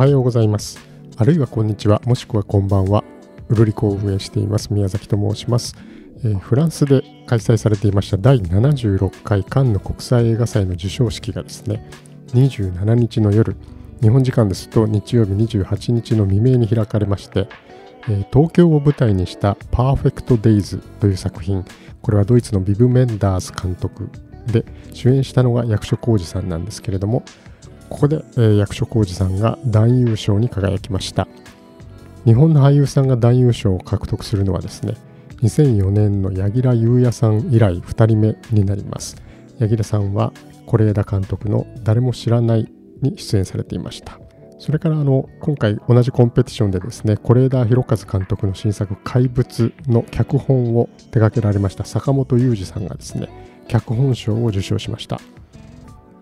はようございます。あるいはこんにちは。もしくはこんばんは。ウルリコを運営しています宮崎と申します、えー、フランスで開催されていました第76回カンヌ国際映画祭の授賞式がですね27日の夜日本時間ですと日曜日28日の未明に開かれまして、えー、東京を舞台にした「パーフェクト・デイズ」という作品これはドイツのビブ・メンダース監督で主演したのが役所広司さんなんですけれどもここで、えー、役所広司さんが男優賞に輝きました。日本の俳優さんが男優賞を獲得するのはですね2004年の柳楽優弥さん以来2人目になります。柳楽さんは是枝監督の「誰も知らない」に出演されていました。それからあの今回同じコンペティションでですね是枝裕和監督の新作「怪物」の脚本を手掛けられました坂本雄二さんがですね脚本賞を受賞しました。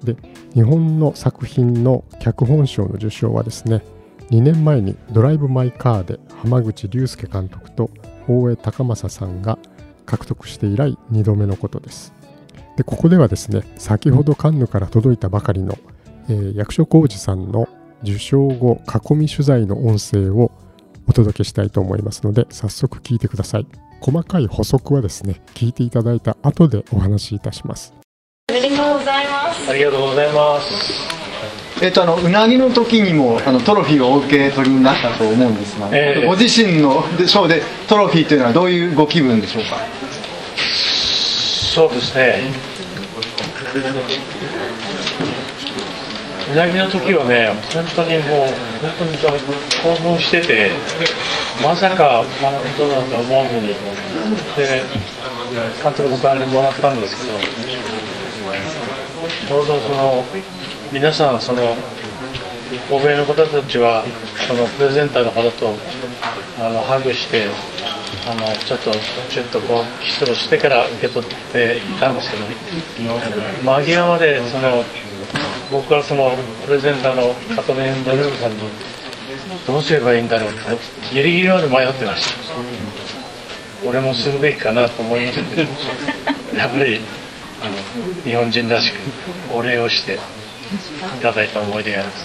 で日本の作品の脚本賞の受賞はですね2年前に「ドライブ・マイ・カー」で浜口竜介監督と大江隆正さんが獲得して以来2度目のことです。でここではですね先ほどカンヌから届いたばかりの、えー、役所広司さんの受賞後囲み取材の音声をお届けしたいと思いますので早速聞いてください。細かい補足はですね聞いていただいた後でお話しいたします。ありがとうございますありがとうございます。えっとあのうなぎの時にもあのトロフィーをお受け取りになったと思うんですが、えー、ご自身のショーでトロフィーというのはどういうご気分でしょうか？そうですね。うなぎの時はね本当にもう本当に興奮しててまさかこんなことだと思うのにで監督の代わりにもらったんですけどちょうどその皆さんその欧米の方たちはそのプレゼンターの方とあのハグしてあのちょっとちょっとこうキスをしてから受け取っていたんですけど間際までその僕はそのプレゼンターのカトメン・ドルーさんにどうすればいいんだろうってギリギリまで迷ってました。俺もするべきかなと思いましたけどやっぱり日本人らしくお礼をしていただいた思い出があります、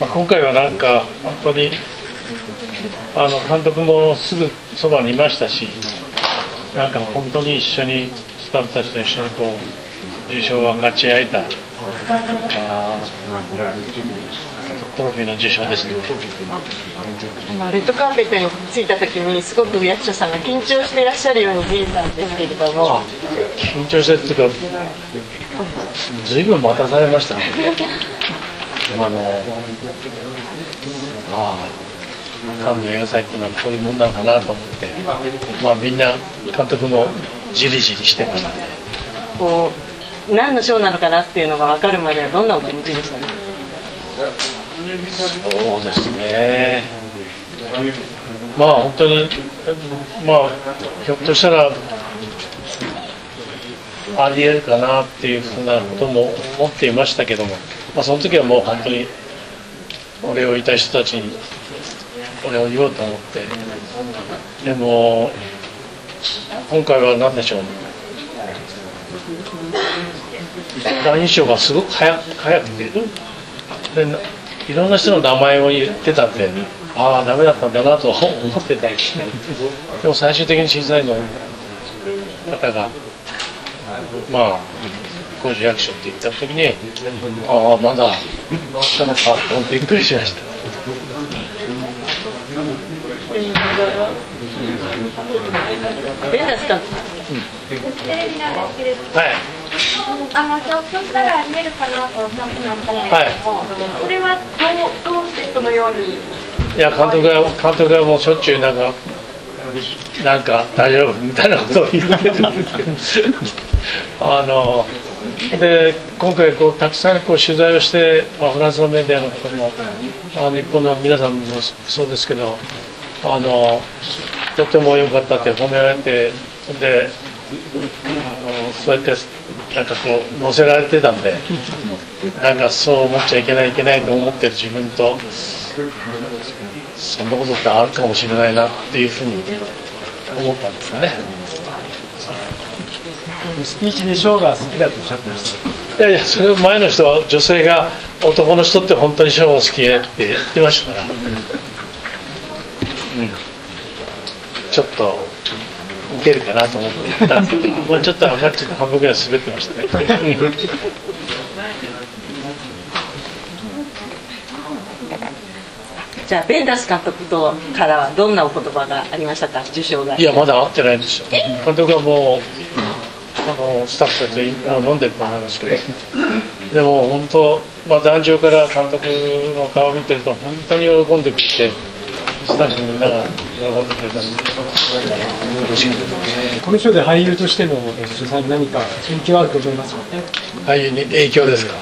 まあ、今回はなんか本当にあの監督もすぐそばにいましたしなんか本当に一緒にスタッフたちと一緒にこう受賞を分かち合えた。トロフィーの受賞ですね。あレッドカーペットに着いた時にすごく役所さんが緊張していらっしゃるように見えたんですけれども。緊張してるっていうかずいぶん待たされましたね。あのああカンヌ映画祭っていうのはこういうもんなのかなと思ってまあみんな監督もじりじりしてましたね。こう何のショーなのかなっていうのが分かるまではどんなお気持ちでしたねそうですねまあ本当にまあひょっとしたらありえるかなっていうふうなことも思っていましたけども、まあ、その時はもう本当にお礼を言いたい人たちにお礼を言おうと思ってでも今回は何でしょう第二章がすごく早早くてでいろんな人の名前を言ってたんでああダメだったんだなと 思ってたりしてでも最終的に審査員の方がまあ工事役所って言った時にああまだした。のかとびっくりしました。ベンダスか、テレビなん。ですけれども、はい、あのひょっとしたら見えるかなと思ったんですけども、はい、これはどうどうしてそのように？いや監督が監督がもうしょっちゅうなんかなんか大丈夫みたいなことを言ってるんですけど。あので今回こうたくさんこう取材をして、まあ、フランスのメディアの方もあ日本の皆さんもそうですけどあのとても良かったって褒められてであのそうやってなんかこう載せられてたんでなんかそう思っちゃいけないいけないと思ってる自分とそんなことってあるかもしれないなっていうふうに思ったんですよね。スピーチでショーが好きだとおっしゃってました。いやいやそれ前の人は女性が男の人って本当にショーが好きねって言ってましたから、うん、ちょっと受けるかなと思って。たもうちょっとちょっと半分ぐらい滑ってましたね。じゃあベンダス監督とからはどんなお言葉がありましたか？受賞が。いやまだ会ってないんですよ。監督はもうあのスタッフたちもう飲んでると思いますけど。でも本当、まあ、壇上から監督の顔を見てると本当に喜んでくれてスタッフみんなが喜んでくれたんで嬉しいこの賞で俳優としての主催に何か影響あると思いますか俳優に影響ですか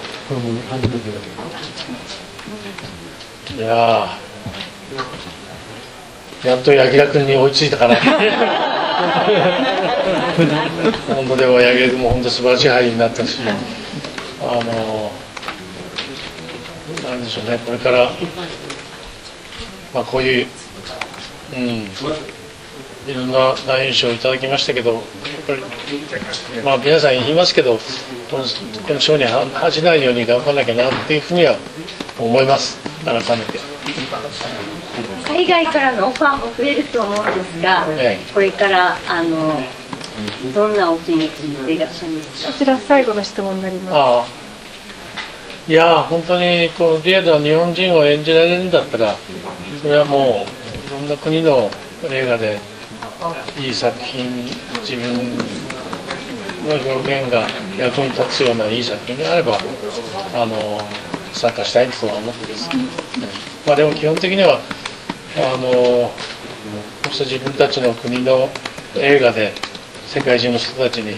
いややっと柳楽君に追いついたかな本当でも柳楽君も本当素晴らしい俳優になったしあのなんでしょうね。これからまあこういううんいろんな男優賞をいただきましたけどやっぱりまあ皆さん言いますけどこのこの賞に恥じないように頑張らなきゃなっていうふうには思います。改めて。海外からのオファーも増えると思うんですが、これからあのどんなお気持ちでいらっしゃいますか？こちら最後の質問になりますいや本当にこうリアルな日本人を演じられるんだったらそれはもういろんな国の映画でいい作品自分の表現が役に立つようないい作品であればあの参加したいとは思ってます、まあでも基本的にはあのこうした自分たちの国の映画で世界中の人たちに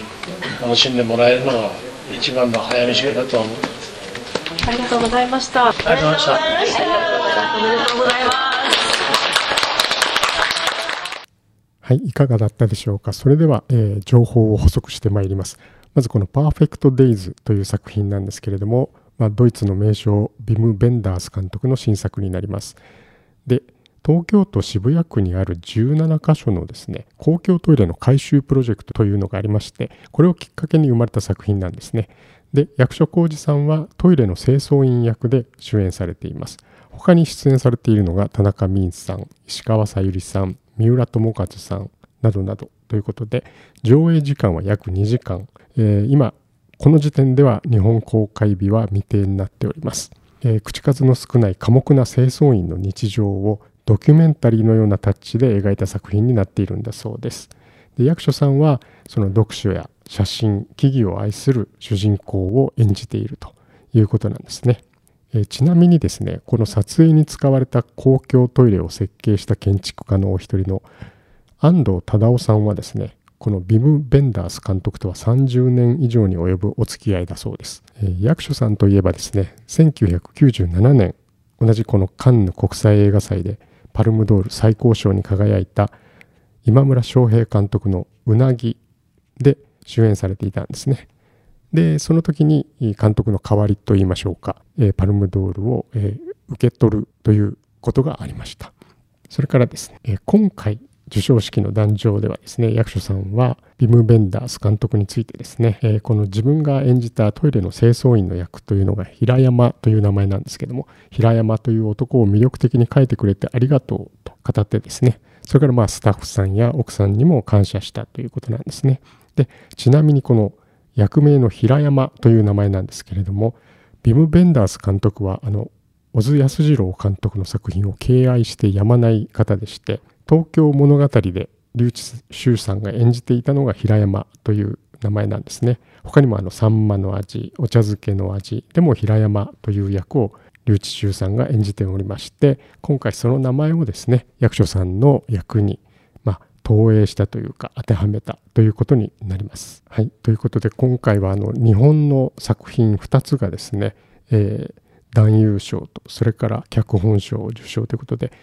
楽しんでもらえるのが一番の早道だと思う。ありがとうございましたありがとうございましたおめでとうございますはい、いかがだったでしょうか。それでは、えー、情報を補足してまいります。まずこのパーフェクトデイズという作品なんですけれども、まあ、ドイツの名将ビム・ベンダース監督の新作になります。で、東京都渋谷区にある17カ所のですね、公共トイレの改修プロジェクトというのがありまして、これをきっかけに生まれた作品なんですね。で、役所広司さんはトイレの清掃員役で主演されています。他に出演されているのが田中泯さん、石川さゆりさん、三浦友和さんなどなどということで上映時間は約2時間、えー、今この時点では日本公開日は未定になっております、えー、口数の少ない寡黙な清掃員の日常をドキュメンタリーのようなタッチで描いた作品になっているんだそうです。で役所さんはその読書や写真木々を愛する主人公を演じているということなんですね。えちなみにですねこの撮影に使われた公共トイレを設計した建築家のお一人の安藤忠夫さんはですねこのビム・ベンダース監督とは30年以上に及ぶお付き合いだそうです、え役所さんといえばですね1997年同じこのカンヌ国際映画祭でパルムドール最高賞に輝いた今村翔平監督の「うなぎ」で主演されていたんですねで、その時に監督の代わりといいましょうか、えパルムドールを、え受け取るということがありました。それからですね、え今回授賞式の壇上ではですね、役所さんはビム・ベンダース監督についてですね、えこの自分が演じたトイレの清掃員の役というのが平山という名前なんですけども、平山という男を魅力的に書いてくれてありがとうと語ってですね、それからまあスタッフさんや奥さんにも感謝したということなんですね。で、ちなみにこの役名の平山という名前なんですけれどもビム・ベンダース監督はあの小津安二郎監督の作品を敬愛してやまない方でして東京物語で笠智秀さんが演じていたのが平山という名前なんですね。他にもあのサンマの味お茶漬けの味でも平山という役を笠智秀さんが演じておりまして今回その名前をですね役所さんの役に投影したというか当てはめたということになります。はい、ということで今回はあの日本の作品2つがですね、えー、男優賞とそれから脚本賞を受賞ということで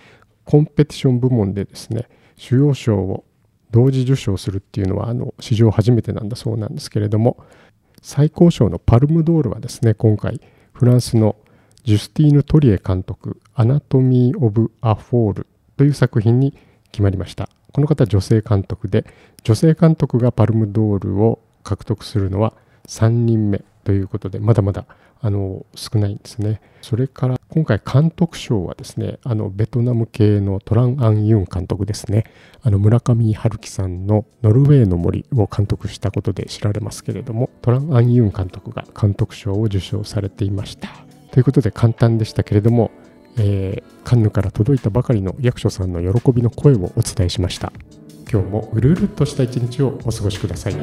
コンペティション部門でですね主要賞を同時受賞するっていうのはあの史上初めてなんだそうなんですけれども最高賞のパルムドールはですね今回フランスのジュスティーヌ・トリエ監督「 Anatomy of a Fall」という作品に決まりました。この方女性監督で女性監督がパルムドールを獲得するのは3人目ということでまだまだあの少ないんですね。それから今回監督賞はですねあのベトナム系のトラン・アン・ユン監督ですねあの村上春樹さんの「ノルウェーの森」を監督したことで知られますけれどもトラン・アン・ユン監督が監督賞を受賞されていました。ということで簡単でしたけれども、えー、カンヌから届いたばかりの役所さんの喜びの声をお伝えしました。今日もうるうるっとした一日をお過ごしください。